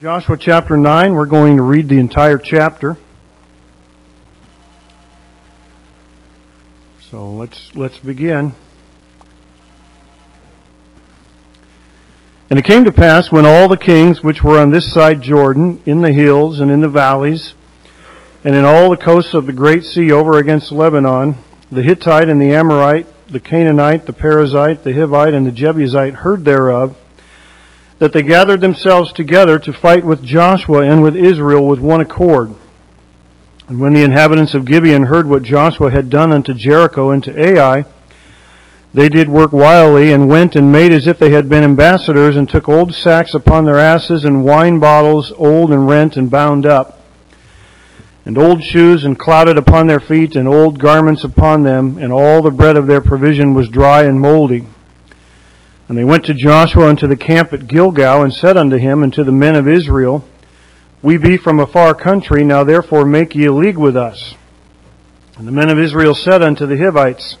Joshua chapter 9, we're going to read the entire chapter. So let's, let's begin. And it came to pass when all the kings which were on this side Jordan, in the hills and in the valleys, and in all the coasts of the great sea over against Lebanon, the Hittite and the Amorite, the Canaanite, the Perizzite, the Hivite, and the Jebusite heard thereof, that they gathered themselves together to fight with Joshua and with Israel with one accord. And when the inhabitants of Gibeon heard what Joshua had done unto Jericho and to Ai, they did work wildly and went and made as if they had been ambassadors and took old sacks upon their asses and wine bottles old and rent and bound up and old shoes and clouded upon their feet and old garments upon them and all the bread of their provision was dry and moldy. And they went to Joshua unto the camp at Gilgal, and said unto him and to the men of Israel, We be from a far country, now therefore make ye a league with us. And the men of Israel said unto the Hivites,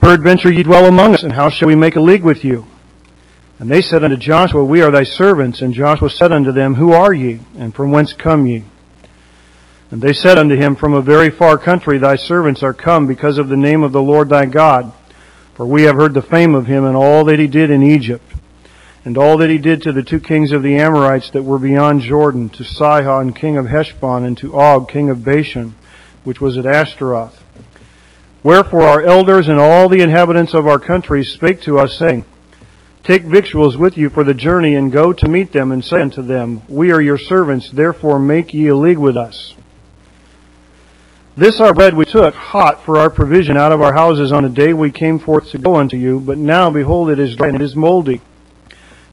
Peradventure ye dwell among us, and how shall we make a league with you? And they said unto Joshua, We are thy servants. And Joshua said unto them, Who are ye, and from whence come ye? And they said unto him, From a very far country thy servants are come, because of the name of the Lord thy God for we have heard the fame of him and all that he did in Egypt, and all that he did to the two kings of the Amorites that were beyond Jordan, to Sihon king of Heshbon, and to Og king of Bashan, which was at Ashtaroth. Wherefore our elders and all the inhabitants of our country spake to us, saying, Take victuals with you for the journey, and go to meet them, and say unto them, We are your servants, therefore make ye a league with us. This our bread we took hot for our provision out of our houses on the day we came forth to go unto you, but now behold it is dry and it is moldy.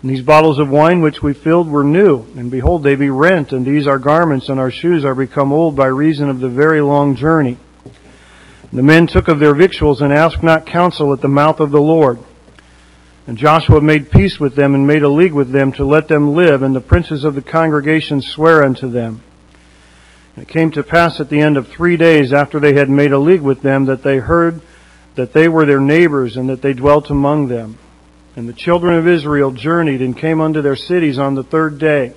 And these bottles of wine which we filled were new, and behold they be rent, and these our garments and our shoes are become old by reason of the very long journey. The men took of their victuals and asked not counsel at the mouth of the Lord. And Joshua made peace with them and made a league with them to let them live, and the princes of the congregation swear unto them. It came to pass at the end of three days after they had made a league with them that they heard that they were their neighbors and that they dwelt among them. And the children of Israel journeyed and came unto their cities on the third day.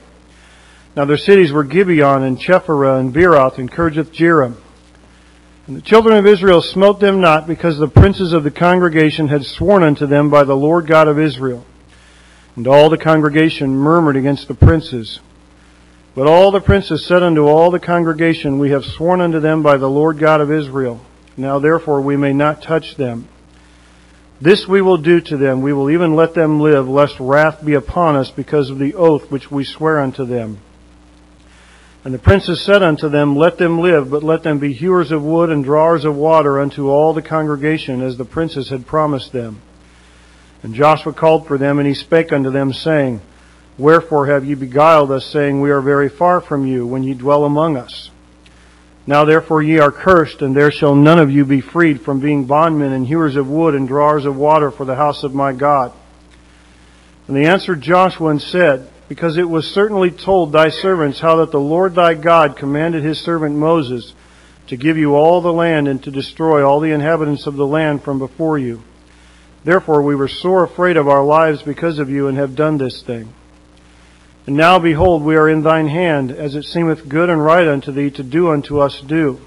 Now their cities were Gibeon and Chephirah and Beeroth and Kirjath Jearim. And the children of Israel smote them not because the princes of the congregation had sworn unto them by the Lord God of Israel. And all the congregation murmured against the princes. But all the princes said unto all the congregation, We have sworn unto them by the Lord God of Israel. Now therefore we may not touch them. This we will do to them. We will even let them live, lest wrath be upon us because of the oath which we swear unto them. And the princes said unto them, Let them live, but let them be hewers of wood and drawers of water unto all the congregation, as the princes had promised them. And Joshua called for them, and he spake unto them, saying, Wherefore have ye beguiled us, saying, We are very far from you, when ye dwell among us? Now therefore ye are cursed, and there shall none of you be freed from being bondmen and hewers of wood and drawers of water for the house of my God. And they answered Joshua and said, Because it was certainly told thy servants how that the Lord thy God commanded his servant Moses to give you all the land and to destroy all the inhabitants of the land from before you. Therefore we were sore afraid of our lives because of you and have done this thing. And now, behold, we are in thine hand, as it seemeth good and right unto thee to do unto us do.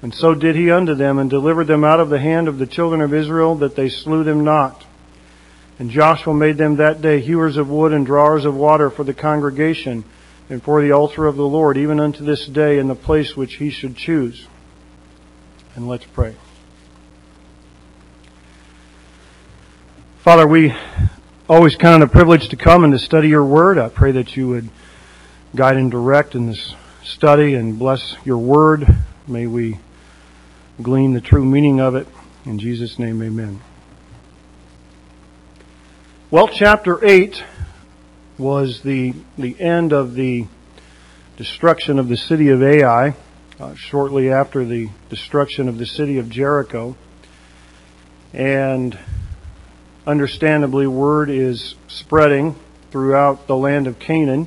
And so did he unto them, and delivered them out of the hand of the children of Israel, that they slew them not. And Joshua made them that day hewers of wood and drawers of water for the congregation, and for the altar of the Lord, even unto this day, in the place which he should choose. And let's pray. Father, we always kind of a privilege to come and to study your word. I pray that you would guide and direct in this study and bless your word. May we glean the true meaning of it. In Jesus' name, amen. Well, chapter 8 was the, the end of the destruction of the city of Ai, uh, shortly after the destruction of the city of Jericho. And understandably, word is spreading throughout the land of Canaan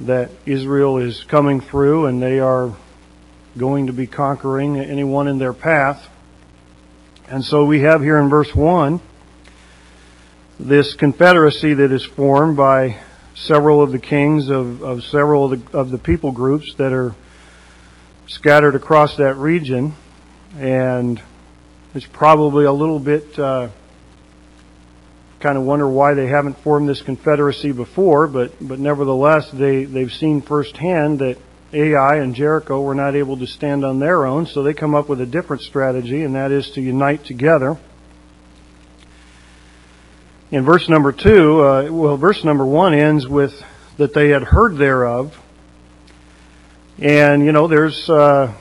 that Israel is coming through and they are going to be conquering anyone in their path. And so we have here in verse 1 this confederacy that is formed by several of the kings of, of several of the, of the people groups that are scattered across that region. And it's probably a little bit, uh, kind of wonder why they haven't formed this confederacy before, but, but nevertheless, they, they've seen firsthand that Ai and Jericho were not able to stand on their own, so they come up with a different strategy, and that is to unite together. In verse number two, uh, well, verse number one ends with that they had heard thereof. And, you know, there's uh,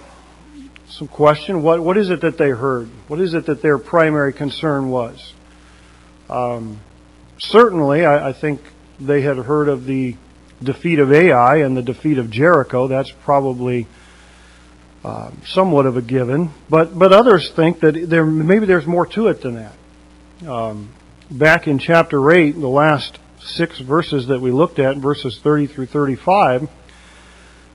some question. What, what is it that they heard? What is it that their primary concern was? Um, certainly, I, I think they had heard of the defeat of Ai and the defeat of Jericho. That's probably uh, somewhat of a given. But but others think that there maybe there's more to it than that. Um, back in chapter eight, the last six verses that we looked at, verses 30 through 35,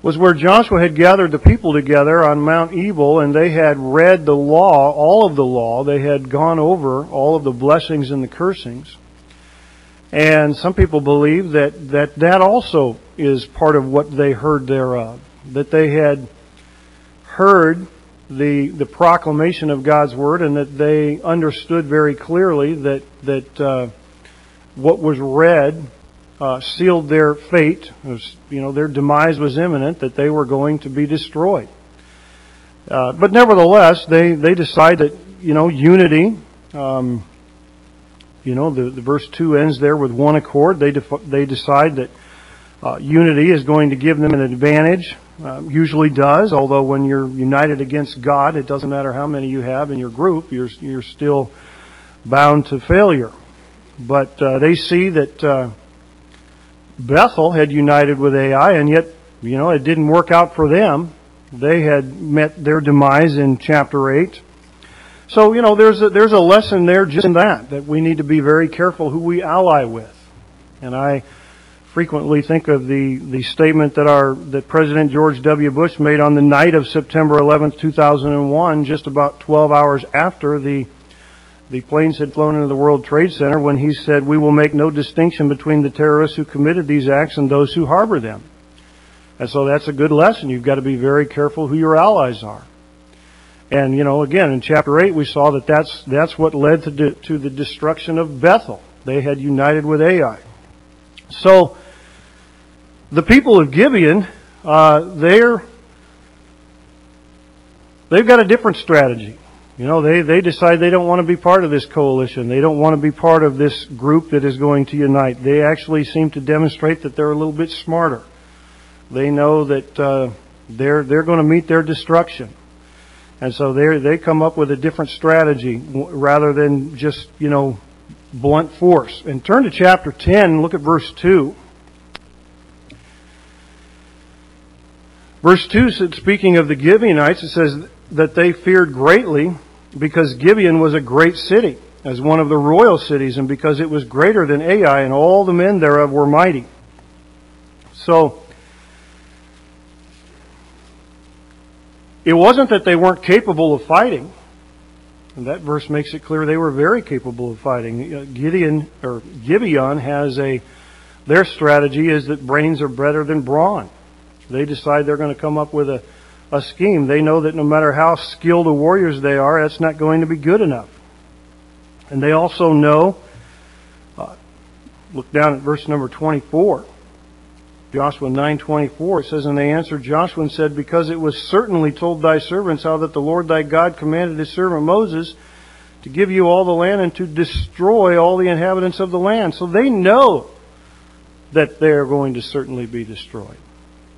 was where Joshua had gathered the people together on Mount Ebal and they had read the law, all of the law. They had gone over all of the blessings and the cursings. And some people believe that, that that also is part of what they heard thereof. That they had heard the, the proclamation of God's Word and that they understood very clearly that, that uh, what was read uh, sealed their fate. Was, you know, their demise was imminent, that they were going to be destroyed. Uh, but nevertheless, they, they decide that, you know, unity, um, you know, the, the verse 2 ends there with one accord. They, def- they decide that uh, unity is going to give them an advantage. Uh, usually does, although when you're united against God, it doesn't matter how many you have in your group, you're, you're still bound to failure. But uh, they see that uh, Bethel had united with Ai, and yet, you know, it didn't work out for them. They had met their demise in chapter 8. So, you know, there's a, there's a lesson there just in that, that we need to be very careful who we ally with. And I frequently think of the, the statement that our, that President George W. Bush made on the night of September 11, 2001, just about 12 hours after the the planes had flown into the World Trade Center when he said, We will make no distinction between the terrorists who committed these acts and those who harbor them. And so that's a good lesson. You've got to be very careful who your allies are. And, you know, again, in chapter 8, we saw that that's, that's what led to, de- to the destruction of Bethel. They had united with Ai. So, the people of Gibeon, uh, they're, they've got a different strategy. You know, they, they decide they don't want to be part of this coalition. They don't want to be part of this group that is going to unite. They actually seem to demonstrate that they're a little bit smarter. They know that uh, they're they're going to meet their destruction, and so they they come up with a different strategy rather than just you know blunt force. And turn to chapter ten look at verse two. Verse 2 said, speaking of the Gibeonites, it says that they feared greatly because Gibeon was a great city, as one of the royal cities, and because it was greater than Ai, and all the men thereof were mighty. So, it wasn't that they weren't capable of fighting. And that verse makes it clear they were very capable of fighting. Uh, Gideon or Gibeon has a their strategy is that brains are better than brawn. They decide they're going to come up with a a scheme. They know that no matter how skilled the warriors they are, that's not going to be good enough. And they also know, uh, look down at verse number 24. Joshua 9:24 it says and they answered Joshua and said because it was certainly told thy servants how that the Lord thy God commanded his servant Moses to give you all the land and to destroy all the inhabitants of the land so they know that they are going to certainly be destroyed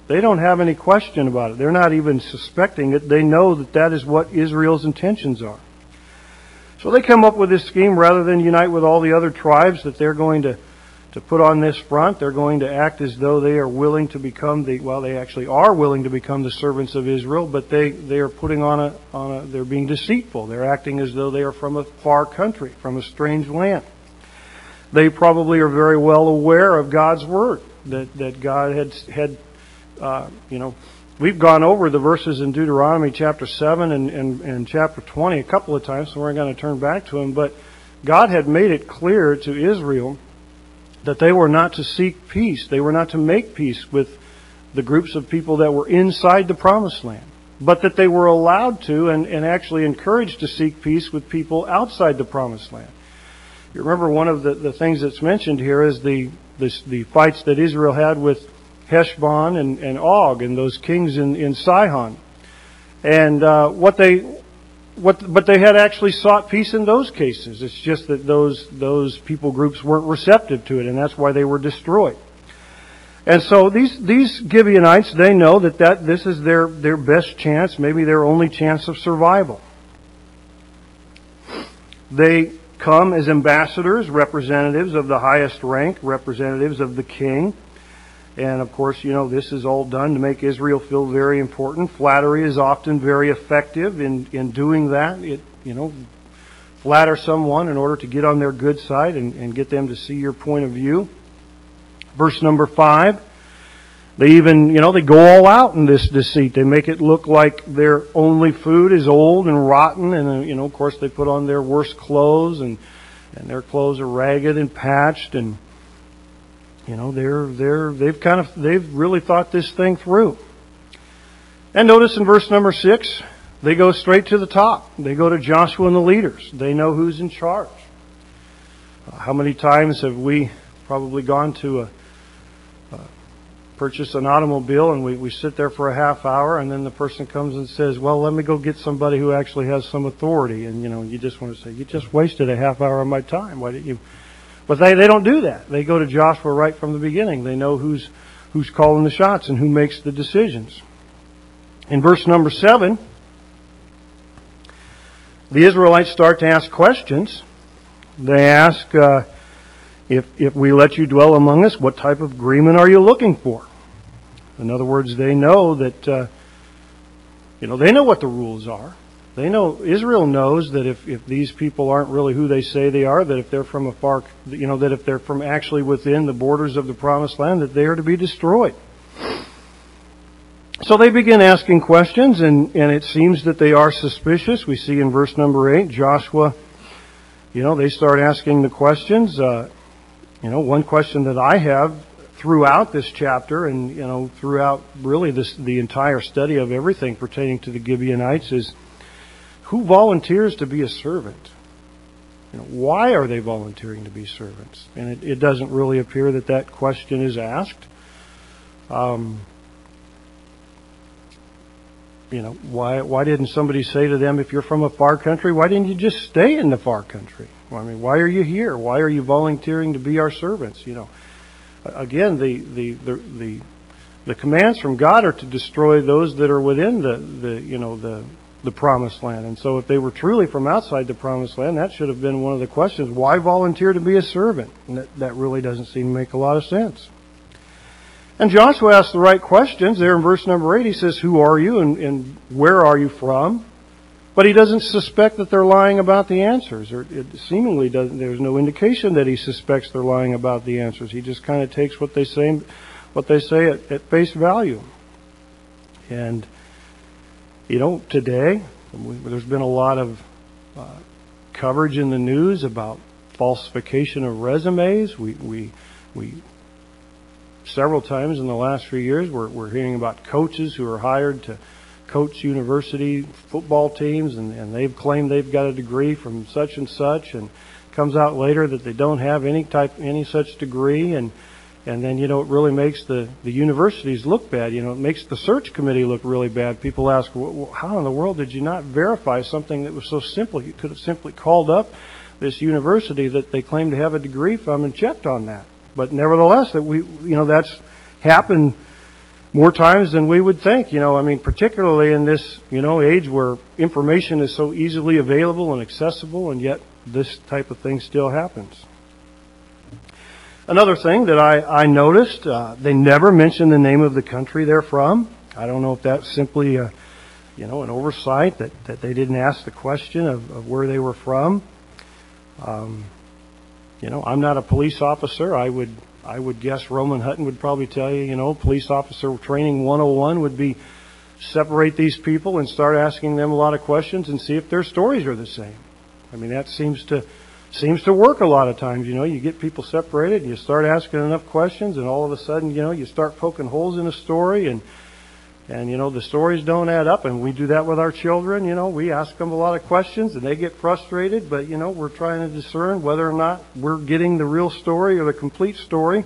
they don't have any question about it. They're not even suspecting it. They know that that is what Israel's intentions are. So they come up with this scheme rather than unite with all the other tribes that they're going to, to put on this front. They're going to act as though they are willing to become the, well, they actually are willing to become the servants of Israel, but they, they are putting on a, on a, they're being deceitful. They're acting as though they are from a far country, from a strange land. They probably are very well aware of God's word, that, that God had, had uh, you know, we've gone over the verses in Deuteronomy chapter 7 and, and, and chapter 20 a couple of times, so we're going to turn back to them. But God had made it clear to Israel that they were not to seek peace. They were not to make peace with the groups of people that were inside the promised land, but that they were allowed to and, and actually encouraged to seek peace with people outside the promised land. You remember one of the, the things that's mentioned here is the, the, the fights that Israel had with Heshbon and, and Og and those kings in, in Sihon. And uh, what they what, but they had actually sought peace in those cases. It's just that those those people groups weren't receptive to it, and that's why they were destroyed. And so these these Gibeonites, they know that, that this is their, their best chance, maybe their only chance of survival. They come as ambassadors, representatives of the highest rank, representatives of the king. And of course, you know, this is all done to make Israel feel very important. Flattery is often very effective in, in doing that. It, you know, flatter someone in order to get on their good side and, and get them to see your point of view. Verse number five. They even, you know, they go all out in this deceit. They make it look like their only food is old and rotten, and you know, of course, they put on their worst clothes, and and their clothes are ragged and patched, and you know, they're, they're, they've kind of, they've really thought this thing through. And notice in verse number six, they go straight to the top. They go to Joshua and the leaders. They know who's in charge. How many times have we probably gone to a, uh, purchase an automobile and we, we sit there for a half hour and then the person comes and says, well, let me go get somebody who actually has some authority. And, you know, you just want to say, you just wasted a half hour of my time. Why didn't you but they, they don't do that. They go to Joshua right from the beginning. They know who's, who's calling the shots and who makes the decisions. In verse number seven, the Israelites start to ask questions. They ask, uh, if, if we let you dwell among us, what type of agreement are you looking for? In other words, they know that, uh, you know, they know what the rules are. They know Israel knows that if, if these people aren't really who they say they are, that if they're from a far, you know, that if they're from actually within the borders of the promised land, that they are to be destroyed. So they begin asking questions, and, and it seems that they are suspicious. We see in verse number 8, Joshua, you know, they start asking the questions. Uh, you know, one question that I have throughout this chapter and, you know, throughout really this, the entire study of everything pertaining to the Gibeonites is, who volunteers to be a servant? You know, why are they volunteering to be servants? And it, it doesn't really appear that that question is asked. Um, you know, why why didn't somebody say to them, if you're from a far country, why didn't you just stay in the far country? I mean, why are you here? Why are you volunteering to be our servants? You know, again, the the the the, the commands from God are to destroy those that are within the the you know the the promised land. And so if they were truly from outside the promised land, that should have been one of the questions. Why volunteer to be a servant? And that, that really doesn't seem to make a lot of sense. And Joshua asks the right questions there in verse number 8. He says, Who are you and, and where are you from? But he doesn't suspect that they're lying about the answers, or it seemingly doesn't. There's no indication that he suspects they're lying about the answers. He just kind of takes what they say, what they say at, at face value. And you know, today, there's been a lot of uh, coverage in the news about falsification of resumes. We, we, we, several times in the last few years, we're, we're hearing about coaches who are hired to coach university football teams, and, and they've claimed they've got a degree from such and such, and comes out later that they don't have any type, any such degree, and and then, you know, it really makes the, the universities look bad. You know, it makes the search committee look really bad. People ask, well, how in the world did you not verify something that was so simple? You could have simply called up this university that they claim to have a degree from and checked on that. But nevertheless, that we, you know, that's happened more times than we would think. You know, I mean, particularly in this, you know, age where information is so easily available and accessible, and yet this type of thing still happens. Another thing that I, I noticed, uh, they never mention the name of the country they're from. I don't know if that's simply, a, you know, an oversight that, that they didn't ask the question of, of where they were from. Um, you know, I'm not a police officer. I would I would guess Roman Hutton would probably tell you, you know, police officer training 101 would be separate these people and start asking them a lot of questions and see if their stories are the same. I mean, that seems to seems to work a lot of times. You know, you get people separated, and you start asking enough questions, and all of a sudden, you know, you start poking holes in a story, and and you know the stories don't add up. And we do that with our children. You know, we ask them a lot of questions, and they get frustrated. But you know, we're trying to discern whether or not we're getting the real story or the complete story.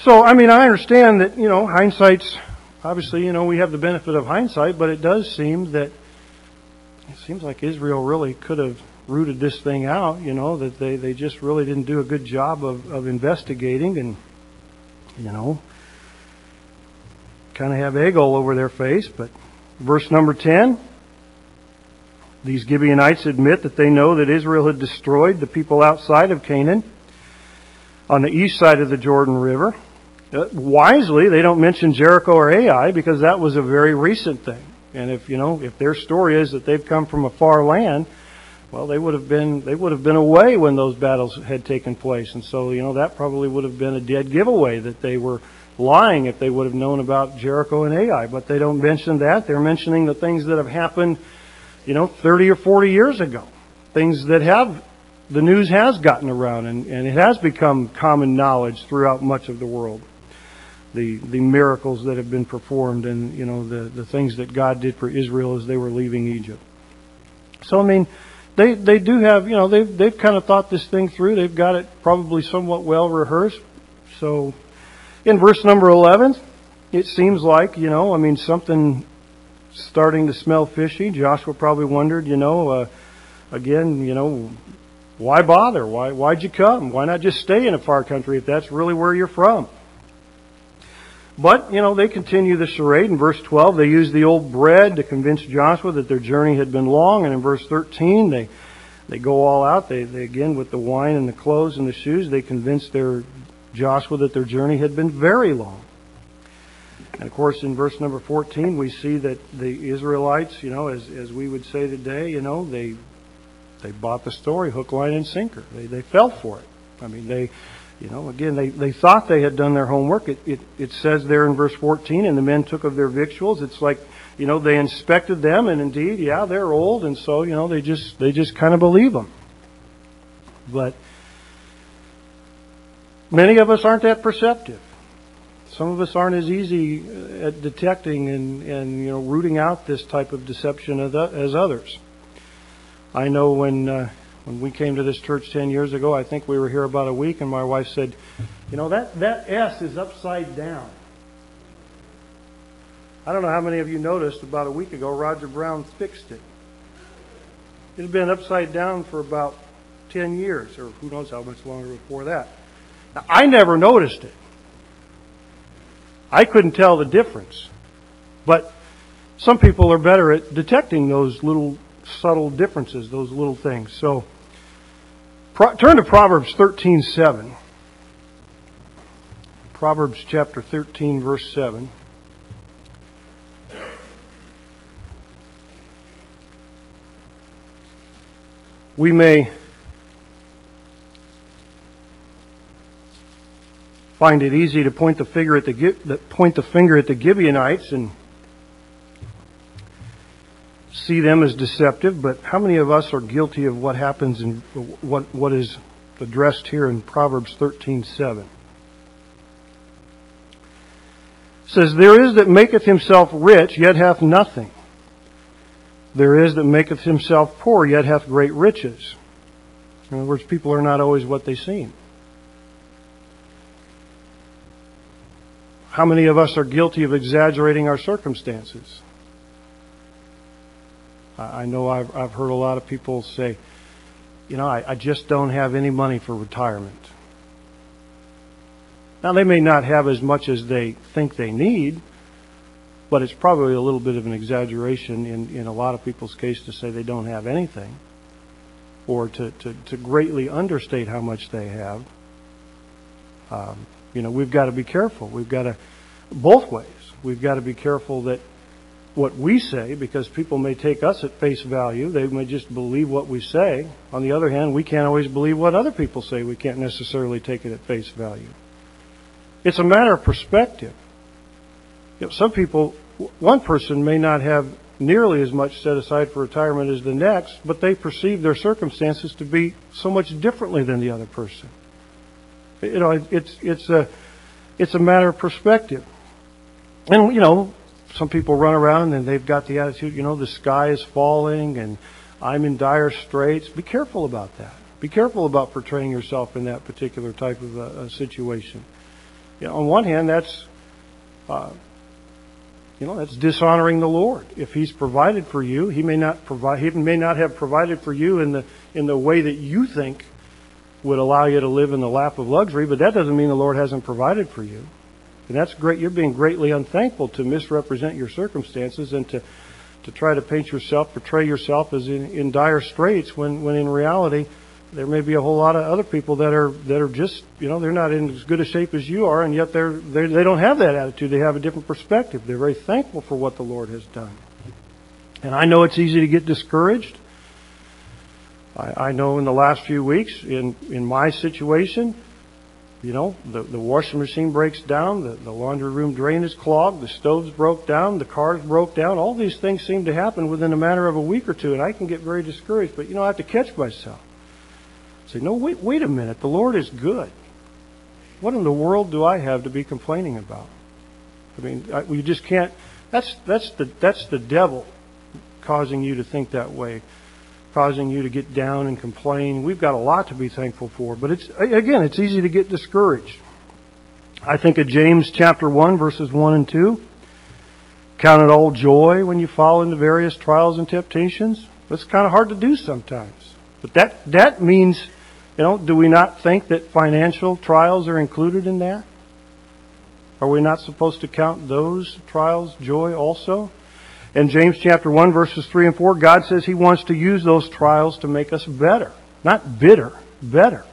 So, I mean, I understand that you know hindsight's obviously you know we have the benefit of hindsight, but it does seem that it seems like Israel really could have rooted this thing out, you know, that they, they just really didn't do a good job of, of investigating and, you know, kind of have egg all over their face. But verse number 10, these Gibeonites admit that they know that Israel had destroyed the people outside of Canaan on the east side of the Jordan River. Uh, wisely, they don't mention Jericho or Ai because that was a very recent thing. And if, you know, if their story is that they've come from a far land, well, they would have been they would have been away when those battles had taken place, and so you know that probably would have been a dead giveaway that they were lying if they would have known about Jericho and Ai. But they don't mention that; they're mentioning the things that have happened, you know, 30 or 40 years ago, things that have the news has gotten around, and, and it has become common knowledge throughout much of the world. The the miracles that have been performed, and you know the the things that God did for Israel as they were leaving Egypt. So I mean they they do have you know they've they've kind of thought this thing through. They've got it probably somewhat well rehearsed. So in verse number eleven, it seems like you know I mean something starting to smell fishy. Joshua probably wondered you know uh, again you know why bother? Why why'd you come? Why not just stay in a far country if that's really where you're from? But, you know, they continue the charade. In verse 12, they use the old bread to convince Joshua that their journey had been long. And in verse 13, they, they go all out. They, they, again, with the wine and the clothes and the shoes, they convince their Joshua that their journey had been very long. And of course, in verse number 14, we see that the Israelites, you know, as, as we would say today, you know, they, they bought the story hook, line, and sinker. They, they fell for it. I mean, they, you know, again, they, they thought they had done their homework. It, it, it says there in verse 14, and the men took of their victuals. It's like, you know, they inspected them, and indeed, yeah, they're old, and so, you know, they just, they just kind of believe them. But many of us aren't that perceptive. Some of us aren't as easy at detecting and, and you know, rooting out this type of deception as others. I know when, uh, when we came to this church 10 years ago, I think we were here about a week, and my wife said, You know, that, that S is upside down. I don't know how many of you noticed about a week ago, Roger Brown fixed it. It had been upside down for about 10 years, or who knows how much longer before that. Now, I never noticed it. I couldn't tell the difference. But some people are better at detecting those little subtle differences, those little things. So, Pro- turn to Proverbs 13:7. Proverbs chapter 13 verse 7. We may find it easy to point the finger at the point the finger at the Gibeonites and see them as deceptive, but how many of us are guilty of what happens in what what is addressed here in Proverbs 13:7? says there is that maketh himself rich yet hath nothing. There is that maketh himself poor yet hath great riches. In other words, people are not always what they seem. How many of us are guilty of exaggerating our circumstances? I know I've, I've heard a lot of people say, you know, I, I just don't have any money for retirement. Now, they may not have as much as they think they need, but it's probably a little bit of an exaggeration in, in a lot of people's case to say they don't have anything or to, to, to greatly understate how much they have. Um, you know, we've got to be careful. We've got to, both ways, we've got to be careful that what we say because people may take us at face value. They may just believe what we say. On the other hand, we can't always believe what other people say. We can't necessarily take it at face value. It's a matter of perspective. You know, some people, one person may not have nearly as much set aside for retirement as the next, but they perceive their circumstances to be so much differently than the other person. You know, it's it's a it's a matter of perspective. And you know, some people run around and they've got the attitude, you know, the sky is falling and I'm in dire straits. Be careful about that. Be careful about portraying yourself in that particular type of a, a situation. You know, on one hand, that's uh, you know that's dishonoring the Lord. If He's provided for you, He may not provide. He may not have provided for you in the in the way that you think would allow you to live in the lap of luxury, but that doesn't mean the Lord hasn't provided for you. And that's great. You're being greatly unthankful to misrepresent your circumstances and to to try to paint yourself, portray yourself as in, in dire straits when when in reality there may be a whole lot of other people that are that are just you know they're not in as good a shape as you are, and yet they're, they're they don't have that attitude. They have a different perspective. They're very thankful for what the Lord has done. And I know it's easy to get discouraged. I, I know in the last few weeks, in in my situation, you know, the the washing machine breaks down, the the laundry room drain is clogged, the stoves broke down, the cars broke down. All these things seem to happen within a matter of a week or two, and I can get very discouraged. But you know, I have to catch myself. Say, no, wait, wait a minute. The Lord is good. What in the world do I have to be complaining about? I mean, I, you just can't. That's that's the that's the devil causing you to think that way, causing you to get down and complain. We've got a lot to be thankful for, but it's again, it's easy to get discouraged. I think of James chapter one, verses one and two. Count it all joy when you fall into various trials and temptations. That's kind of hard to do sometimes, but that that means you know, do we not think that financial trials are included in that? Are we not supposed to count those trials joy also? In James chapter 1 verses 3 and 4, God says He wants to use those trials to make us better. Not bitter, better.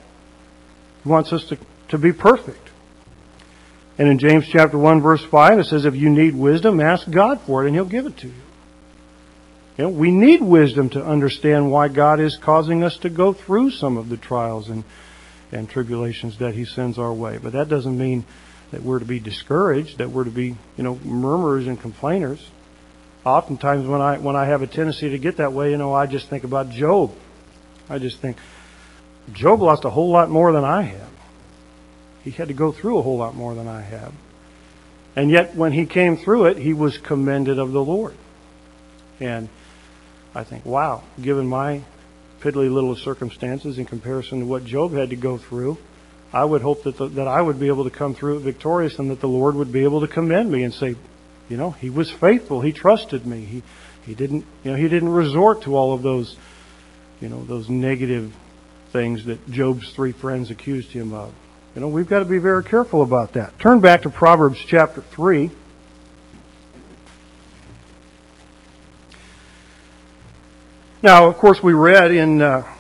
He wants us to, to be perfect. And in James chapter 1 verse 5, it says, if you need wisdom, ask God for it and He'll give it to you. You know, we need wisdom to understand why God is causing us to go through some of the trials and, and tribulations that He sends our way. But that doesn't mean that we're to be discouraged, that we're to be, you know, murmurers and complainers. Oftentimes when I, when I have a tendency to get that way, you know, I just think about Job. I just think, Job lost a whole lot more than I have. He had to go through a whole lot more than I have. And yet when he came through it, he was commended of the Lord. And I think, wow, given my piddly little circumstances in comparison to what Job had to go through, I would hope that the, that I would be able to come through it victorious, and that the Lord would be able to commend me and say, you know, he was faithful. He trusted me. He he didn't you know he didn't resort to all of those you know those negative things that Job's three friends accused him of. You know, we've got to be very careful about that. Turn back to Proverbs chapter 3. Now, of course, we read in uh,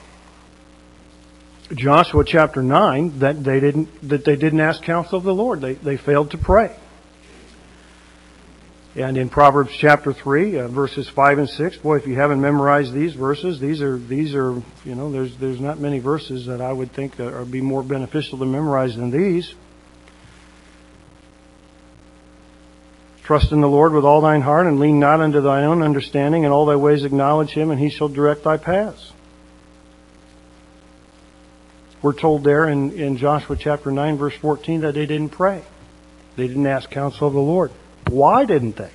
Joshua chapter nine that they didn't that they didn't ask counsel of the Lord. They they failed to pray. And in Proverbs chapter three, uh, verses five and six, boy, if you haven't memorized these verses, these are these are you know there's there's not many verses that I would think are be more beneficial to memorize than these. Trust in the Lord with all thine heart and lean not unto thine own understanding. In all thy ways acknowledge him and he shall direct thy paths. We're told there in, in Joshua chapter 9 verse 14 that they didn't pray. They didn't ask counsel of the Lord. Why didn't they?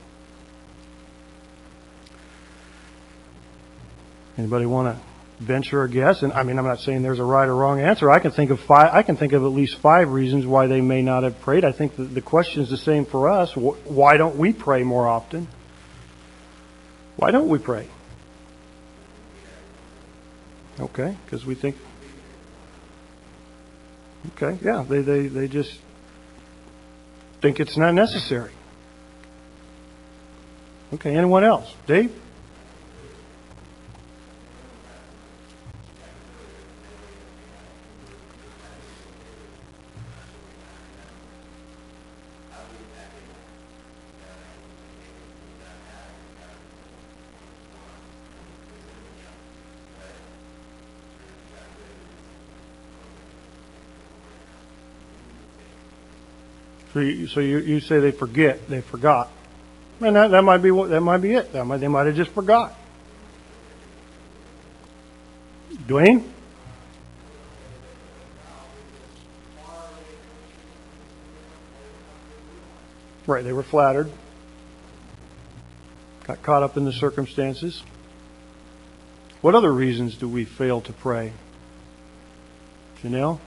Anybody want to venture a guess? And I mean, I'm not saying there's a right or wrong answer. I can think of five. I can think of at least five reasons why they may not have prayed. I think the question is the same for us. Why don't we pray more often? Why don't we pray? Okay, because we think. Okay, yeah, they, they, they just think it's not necessary. Okay, anyone else? Dave? So you, so you, you say they forget, they forgot. And that, that might be what, that might be it. That might, they might have just forgot. Dwayne? Right, they were flattered. Got caught up in the circumstances. What other reasons do we fail to pray? Janelle?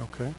Okay.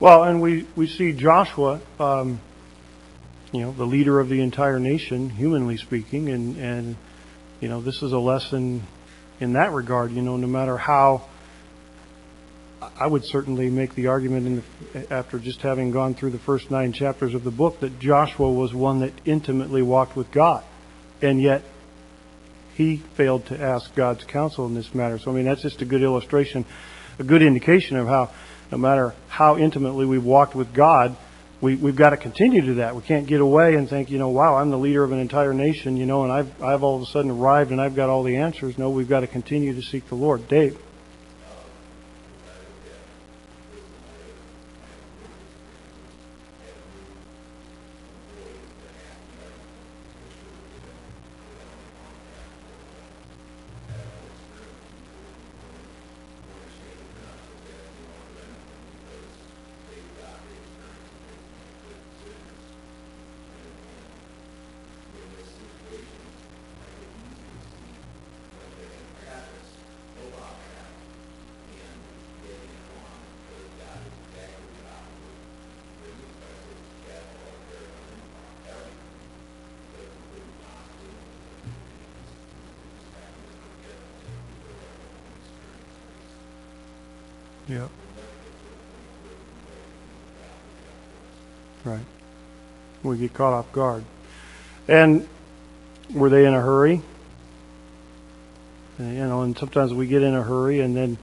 Well, and we, we see Joshua, um, you know, the leader of the entire nation, humanly speaking, and, and, you know, this is a lesson in that regard, you know, no matter how, I would certainly make the argument in the, after just having gone through the first nine chapters of the book that Joshua was one that intimately walked with God. And yet, he failed to ask God's counsel in this matter. So, I mean, that's just a good illustration, a good indication of how no matter how intimately we've walked with God, we, we've got to continue to do that. We can't get away and think, you know, wow, I'm the leader of an entire nation, you know, and I've, I've all of a sudden arrived and I've got all the answers. No, we've got to continue to seek the Lord. Dave. Caught off guard. And were they in a hurry? And, you know, and sometimes we get in a hurry, and then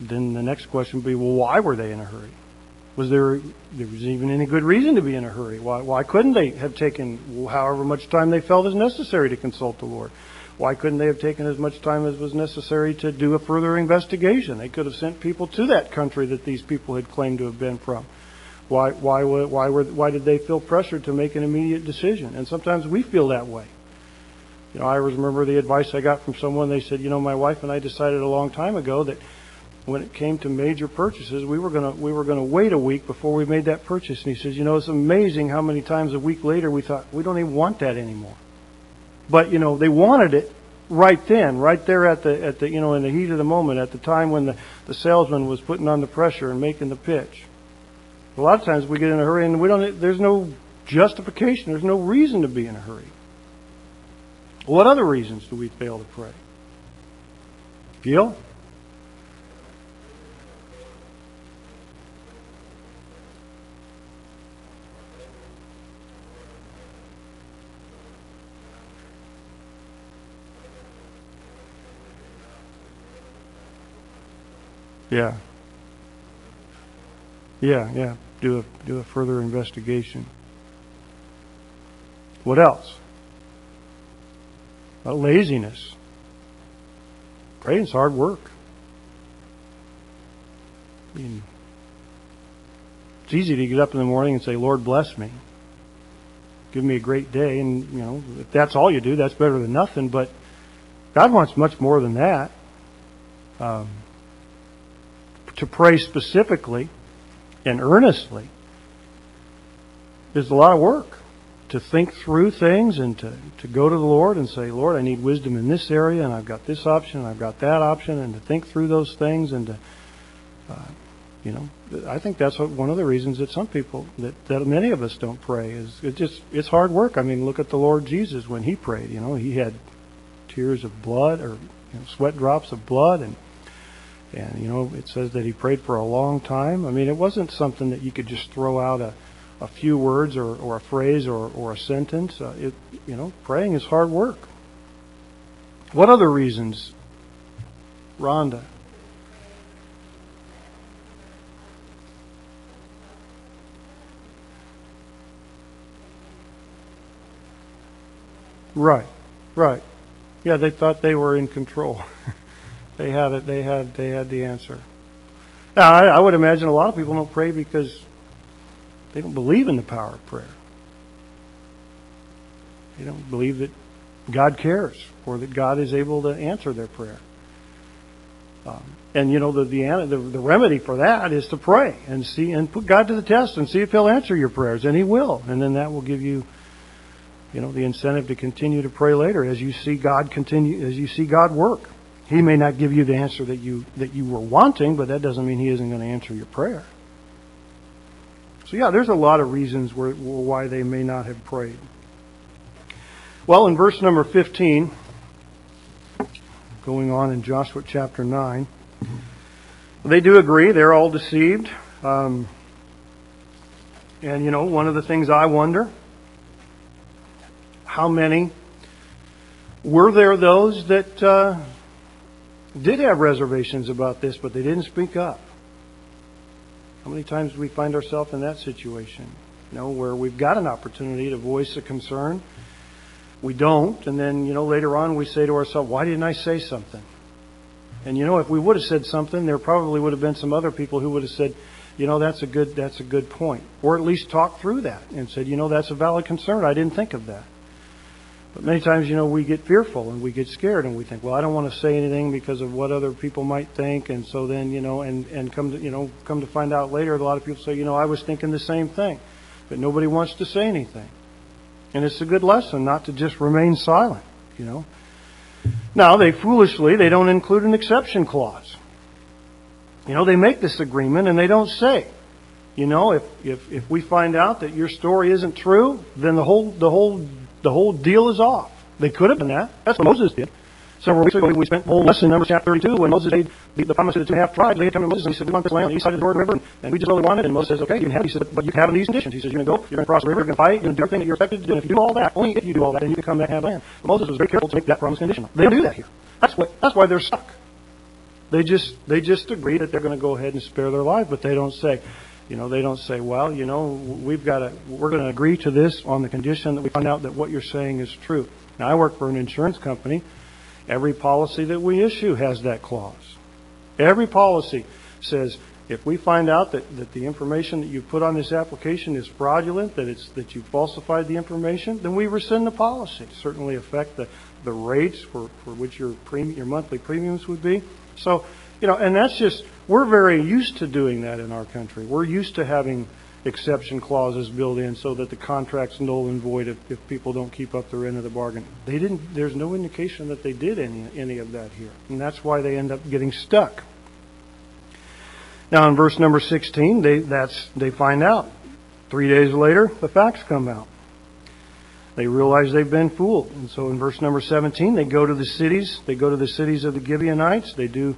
then the next question would be, well, why were they in a hurry? Was there there was even any good reason to be in a hurry? Why why couldn't they have taken however much time they felt is necessary to consult the Lord? Why couldn't they have taken as much time as was necessary to do a further investigation? They could have sent people to that country that these people had claimed to have been from. Why, why, why, were, why did they feel pressured to make an immediate decision? And sometimes we feel that way. You know, I remember the advice I got from someone. They said, you know, my wife and I decided a long time ago that when it came to major purchases, we were gonna we were gonna wait a week before we made that purchase. And he says, you know, it's amazing how many times a week later we thought we don't even want that anymore. But, you know, they wanted it right then, right there at the, at the, you know, in the heat of the moment, at the time when the, the salesman was putting on the pressure and making the pitch. A lot of times we get in a hurry and we don't, there's no justification, there's no reason to be in a hurry. What other reasons do we fail to pray? Gil? Yeah. Yeah, yeah. Do a do a further investigation. What else? Uh, laziness. Praying's hard work. I mean, it's easy to get up in the morning and say, "Lord, bless me." Give me a great day, and you know if that's all you do, that's better than nothing. But God wants much more than that. Um, to pray specifically and earnestly is a lot of work to think through things and to, to go to the Lord and say, Lord, I need wisdom in this area, and I've got this option, and I've got that option, and to think through those things and to, uh, you know, I think that's what, one of the reasons that some people, that, that many of us don't pray is it just, it's hard work. I mean, look at the Lord Jesus when he prayed, you know, he had tears of blood or you know, sweat drops of blood and, and, you know, it says that he prayed for a long time. I mean, it wasn't something that you could just throw out a, a few words or, or a phrase or, or a sentence. Uh, it, you know, praying is hard work. What other reasons? Rhonda. Right, right. Yeah, they thought they were in control. they had it. They had. They had the answer. Now, I, I would imagine a lot of people don't pray because they don't believe in the power of prayer. They don't believe that God cares or that God is able to answer their prayer. Um, and you know the, the the the remedy for that is to pray and see and put God to the test and see if He'll answer your prayers, and He will, and then that will give you, you know, the incentive to continue to pray later as you see God continue as you see God work. He may not give you the answer that you that you were wanting, but that doesn't mean He isn't going to answer your prayer. So yeah, there's a lot of reasons where, why they may not have prayed. Well, in verse number 15, going on in Joshua chapter 9, they do agree. They're all deceived. Um, and, you know, one of the things I wonder how many were there those that uh, did have reservations about this, but they didn't speak up? How many times do we find ourselves in that situation? You know, where we've got an opportunity to voice a concern, we don't, and then, you know, later on we say to ourselves, why didn't I say something? And you know, if we would have said something, there probably would have been some other people who would have said, you know, that's a good, that's a good point. Or at least talked through that and said, you know, that's a valid concern. I didn't think of that. But many times, you know, we get fearful and we get scared and we think, well, I don't want to say anything because of what other people might think. And so then, you know, and, and come to, you know, come to find out later, a lot of people say, you know, I was thinking the same thing. But nobody wants to say anything. And it's a good lesson not to just remain silent, you know. Now, they foolishly, they don't include an exception clause. You know, they make this agreement and they don't say, you know, if, if, if we find out that your story isn't true, then the whole, the whole the whole deal is off. They could have done that. That's what Moses did. Several weeks ago, we spent whole lesson in Numbers chapter 32 when Moses made the, the promise to the two and a half tribes. They had come to Moses and he said, we want this land on the east side of the Jordan River, and we just really wanted it. And Moses says, okay, you can have it. He said, but you can have it in these conditions. He says, you're going to go, you're going to cross the river, you're going to fight, you're going to do everything that you're expected to do. And if you do all that, only if you do all that, then you can come back and have land. But Moses was very careful to make that promise conditional. They don't do that here. That's what, that's why they're stuck. They just, they just agree that they're going to go ahead and spare their life, but they don't say, you know, they don't say, well, you know, we've got to, we're going to agree to this on the condition that we find out that what you're saying is true. Now, I work for an insurance company. Every policy that we issue has that clause. Every policy says if we find out that, that the information that you put on this application is fraudulent, that it's that you falsified the information, then we rescind the policy. It Certainly affect the, the rates for, for which your premium, your monthly premiums would be. So you know, and that's just, we're very used to doing that in our country. We're used to having exception clauses built in so that the contract's null and void if, if people don't keep up their end of the bargain. They didn't, there's no indication that they did any, any of that here. And that's why they end up getting stuck. Now in verse number 16, they, that's, they find out. Three days later, the facts come out. They realize they've been fooled. And so in verse number 17, they go to the cities. They go to the cities of the Gibeonites. They do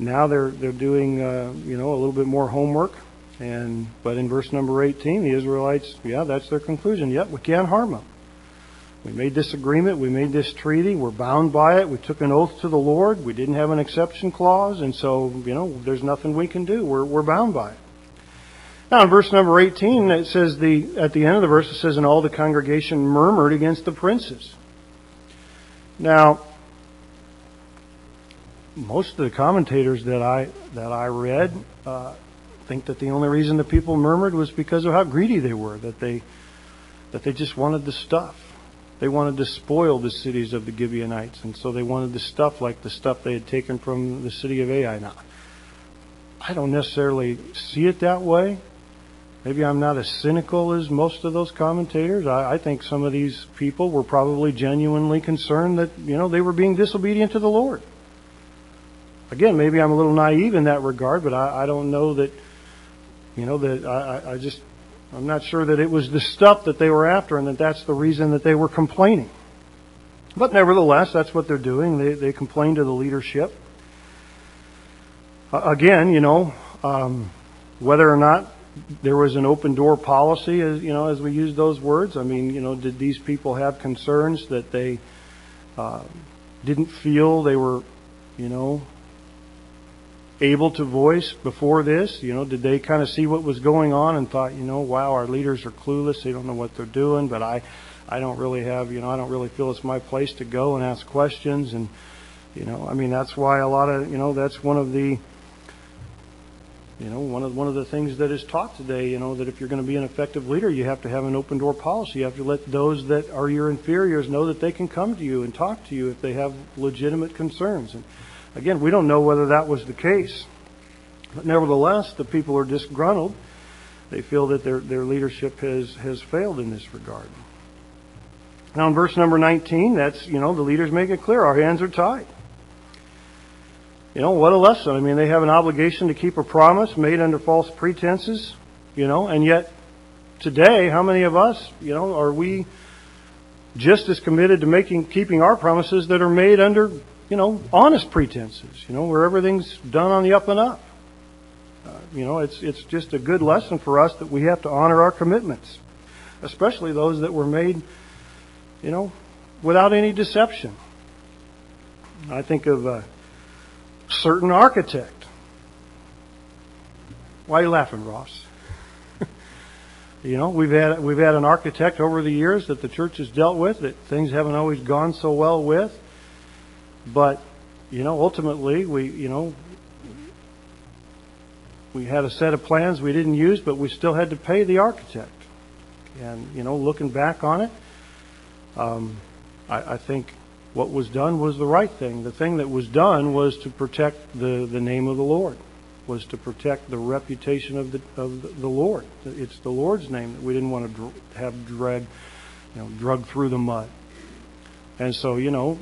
now they're they're doing uh, you know a little bit more homework, and but in verse number 18, the Israelites, yeah, that's their conclusion. Yep, we can't harm them. We made this agreement, we made this treaty, we're bound by it. We took an oath to the Lord. We didn't have an exception clause, and so you know there's nothing we can do. We're we're bound by it. Now, in verse number 18, it says the at the end of the verse it says, "And all the congregation murmured against the princes." Now, most of the commentators that I that I read uh, think that the only reason the people murmured was because of how greedy they were. That they that they just wanted the stuff. They wanted to spoil the cities of the Gibeonites, and so they wanted the stuff like the stuff they had taken from the city of Ai. Now, I don't necessarily see it that way. Maybe I'm not as cynical as most of those commentators. I, I think some of these people were probably genuinely concerned that, you know, they were being disobedient to the Lord. Again, maybe I'm a little naive in that regard, but I, I don't know that, you know, that I, I just, I'm not sure that it was the stuff that they were after and that that's the reason that they were complaining. But nevertheless, that's what they're doing. They, they complain to the leadership. Uh, again, you know, um, whether or not there was an open door policy, as you know, as we use those words. I mean, you know, did these people have concerns that they uh, didn't feel they were, you know, able to voice before this? You know, did they kind of see what was going on and thought, you know, wow, our leaders are clueless, they don't know what they're doing, but I, I don't really have, you know, I don't really feel it's my place to go and ask questions and, you know, I mean, that's why a lot of, you know, that's one of the you know, one of one of the things that is taught today, you know, that if you're going to be an effective leader, you have to have an open door policy. You have to let those that are your inferiors know that they can come to you and talk to you if they have legitimate concerns. And again, we don't know whether that was the case. But nevertheless, the people are disgruntled. They feel that their their leadership has has failed in this regard. Now in verse number 19, that's, you know, the leaders make it clear our hands are tied. You know, what a lesson. I mean, they have an obligation to keep a promise made under false pretenses, you know, and yet today, how many of us, you know, are we just as committed to making, keeping our promises that are made under, you know, honest pretenses, you know, where everything's done on the up and up? Uh, you know, it's, it's just a good lesson for us that we have to honor our commitments, especially those that were made, you know, without any deception. I think of, uh, certain architect. Why are you laughing, Ross? you know, we've had we've had an architect over the years that the church has dealt with that things haven't always gone so well with. But, you know, ultimately we, you know, we had a set of plans we didn't use, but we still had to pay the architect. And, you know, looking back on it, um, I, I think what was done was the right thing. The thing that was done was to protect the, the name of the Lord, was to protect the reputation of the of the Lord. It's the Lord's name that we didn't want to dr- have drag, you know, drug through the mud. And so, you know,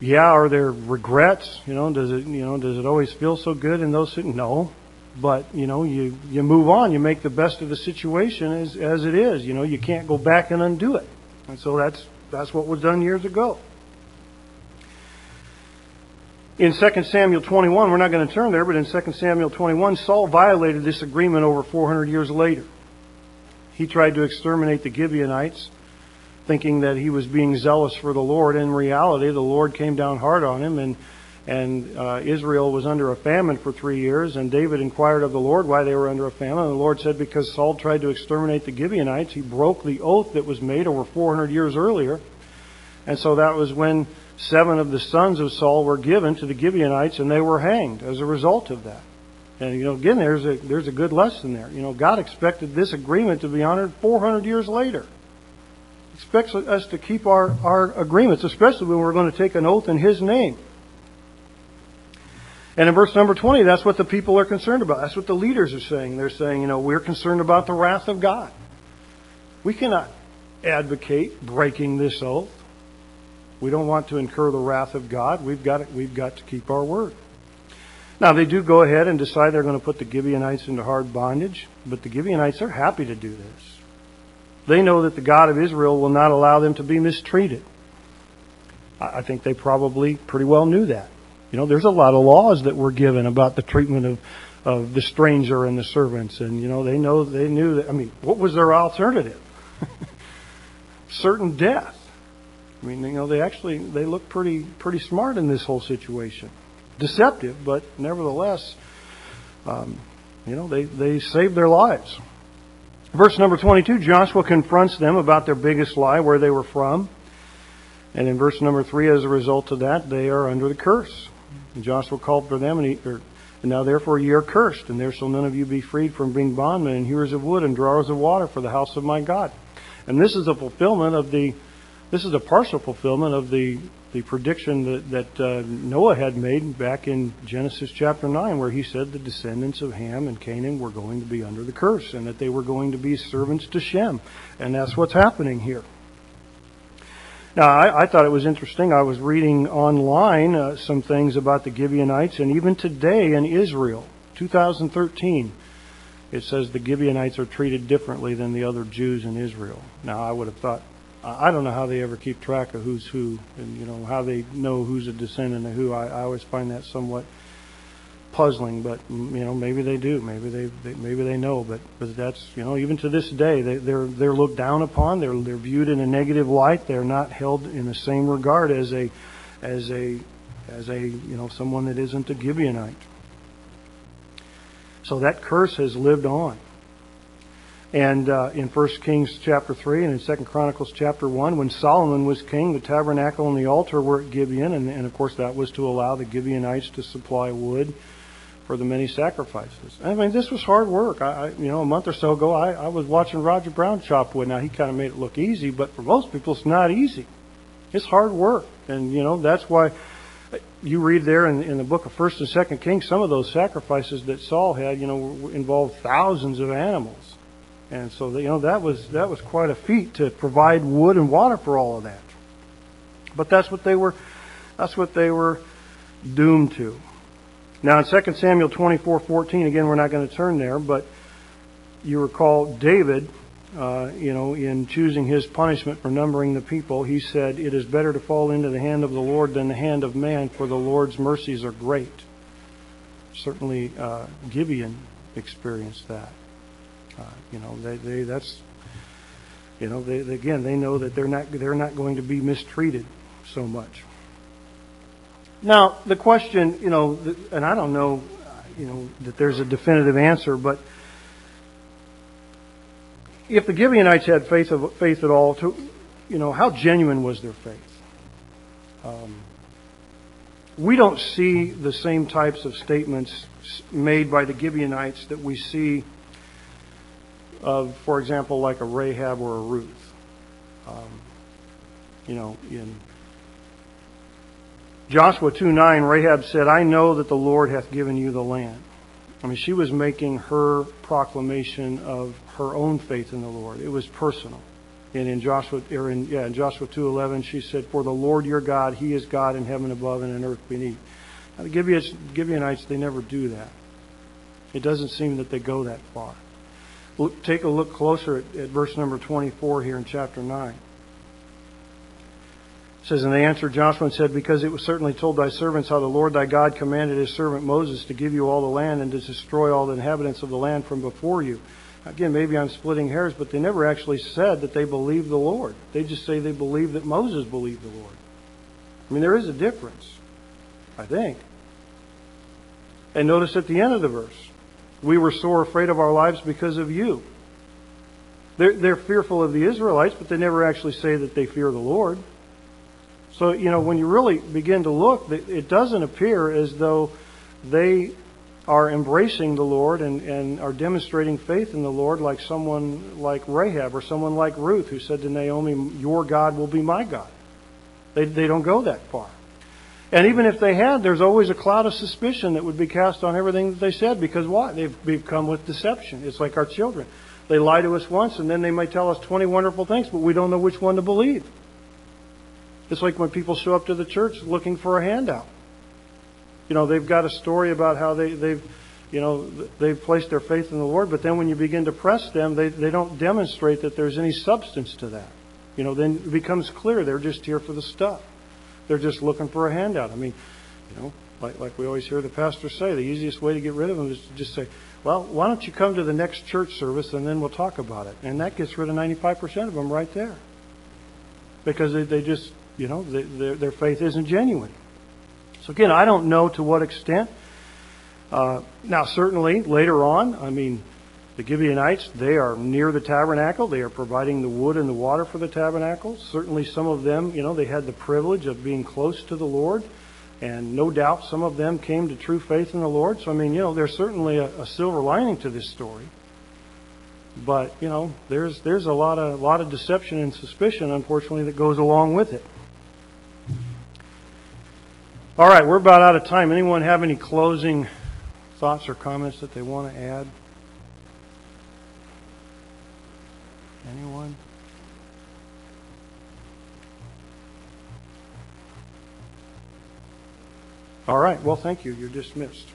yeah, are there regrets? You know, does it you know does it always feel so good in those? No, but you know, you you move on. You make the best of the situation as as it is. You know, you can't go back and undo it. And so that's that's what was done years ago. In 2 Samuel 21, we're not going to turn there, but in 2 Samuel 21, Saul violated this agreement over 400 years later. He tried to exterminate the Gibeonites, thinking that he was being zealous for the Lord. In reality, the Lord came down hard on him, and and uh, Israel was under a famine for three years. And David inquired of the Lord why they were under a famine. And the Lord said, Because Saul tried to exterminate the Gibeonites, he broke the oath that was made over 400 years earlier. And so that was when seven of the sons of Saul were given to the Gibeonites, and they were hanged as a result of that. And you know, again, there's a there's a good lesson there. You know, God expected this agreement to be honored 400 years later. Expects us to keep our our agreements, especially when we're going to take an oath in His name. And in verse number 20, that's what the people are concerned about. That's what the leaders are saying. They're saying, you know, we're concerned about the wrath of God. We cannot advocate breaking this oath. We don't want to incur the wrath of God. We've got, to, we've got to keep our word. Now, they do go ahead and decide they're going to put the Gibeonites into hard bondage, but the Gibeonites are happy to do this. They know that the God of Israel will not allow them to be mistreated. I think they probably pretty well knew that. You know, there's a lot of laws that were given about the treatment of, of the stranger and the servants, and you know, they know they knew that. I mean, what was their alternative? Certain death. I mean, you know, they actually they look pretty pretty smart in this whole situation. Deceptive, but nevertheless, um, you know, they they saved their lives. Verse number 22, Joshua confronts them about their biggest lie, where they were from. And in verse number 3, as a result of that, they are under the curse. And Joshua called for them, and, he, or, and now therefore ye are cursed, and there shall none of you be freed from being bondmen and hewers of wood and drawers of water for the house of my God. And this is a fulfillment of the, this is a partial fulfillment of the the prediction that, that uh, Noah had made back in Genesis chapter 9, where he said the descendants of Ham and Canaan were going to be under the curse and that they were going to be servants to Shem. And that's what's happening here. Now, I, I thought it was interesting. I was reading online uh, some things about the Gibeonites, and even today in Israel, 2013, it says the Gibeonites are treated differently than the other Jews in Israel. Now, I would have thought, I don't know how they ever keep track of who's who, and you know how they know who's a descendant of who. I, I always find that somewhat puzzling, but you know maybe they do, maybe they, they maybe they know, but but that's you know even to this day they, they're they're looked down upon. They're they're viewed in a negative light. They're not held in the same regard as a as a as a you know someone that isn't a Gibeonite. So that curse has lived on. And uh, in 1 Kings chapter 3 and in 2 Chronicles chapter 1, when Solomon was king, the tabernacle and the altar were at Gibeon, and, and of course that was to allow the Gibeonites to supply wood for the many sacrifices. I mean, this was hard work. I, I you know, a month or so ago, I, I was watching Roger Brown chop wood. Now he kind of made it look easy, but for most people, it's not easy. It's hard work, and you know that's why you read there in, in the book of First and Second Kings, some of those sacrifices that Saul had, you know, involved thousands of animals, and so you know that was that was quite a feat to provide wood and water for all of that. But that's what they were, that's what they were doomed to. Now in 2 Samuel 24:14, again, we're not going to turn there, but you recall David, uh, you know, in choosing his punishment for numbering the people, he said, "It is better to fall into the hand of the Lord than the hand of man, for the Lord's mercies are great." Certainly, uh, Gibeon experienced that. You know, they, they that's, you know, they, again, they know that they're not they're not going to be mistreated so much. Now, the question, you know, and I don't know, you know, that there's a definitive answer, but if the Gibeonites had faith of, faith at all, to, you know, how genuine was their faith? Um, we don't see the same types of statements made by the Gibeonites that we see of, for example, like a Rahab or a Ruth. Um, you know, in Joshua 2 9, Rahab said, I know that the Lord hath given you the land. I mean, she was making her proclamation of her own faith in the Lord. It was personal. And in Joshua, or in, yeah, in Joshua 2.11, she said, For the Lord your God, He is God in heaven above and in earth beneath. Now, the Gibeonites, Gibeonites, they never do that. It doesn't seem that they go that far. Take a look closer at, at verse number 24 here in chapter 9 says, And they answered Joshua and said, Because it was certainly told thy servants how the Lord thy God commanded his servant Moses to give you all the land and to destroy all the inhabitants of the land from before you. Again, maybe I'm splitting hairs, but they never actually said that they believed the Lord. They just say they believe that Moses believed the Lord. I mean, there is a difference, I think. And notice at the end of the verse, we were sore afraid of our lives because of you. They're, they're fearful of the Israelites, but they never actually say that they fear the Lord. So, you know, when you really begin to look, it doesn't appear as though they are embracing the Lord and, and are demonstrating faith in the Lord like someone like Rahab or someone like Ruth who said to Naomi, Your God will be my God. They, they don't go that far. And even if they had, there's always a cloud of suspicion that would be cast on everything that they said because why? They've become with deception. It's like our children. They lie to us once and then they may tell us 20 wonderful things, but we don't know which one to believe. It's like when people show up to the church looking for a handout. You know, they've got a story about how they, they've, you know, they've placed their faith in the Lord, but then when you begin to press them, they, they don't demonstrate that there's any substance to that. You know, then it becomes clear they're just here for the stuff. They're just looking for a handout. I mean, you know, like, like we always hear the pastor say, the easiest way to get rid of them is to just say, well, why don't you come to the next church service and then we'll talk about it. And that gets rid of 95% of them right there. Because they, they just you know, their, their faith isn't genuine. So again, I don't know to what extent. Uh, now, certainly later on, I mean, the Gibeonites, they are near the tabernacle. They are providing the wood and the water for the tabernacle. Certainly some of them, you know, they had the privilege of being close to the Lord. And no doubt some of them came to true faith in the Lord. So, I mean, you know, there's certainly a, a silver lining to this story. But, you know, there's, there's a lot of, lot of deception and suspicion, unfortunately, that goes along with it. All right, we're about out of time. Anyone have any closing thoughts or comments that they want to add? All right, well, thank you. You're dismissed.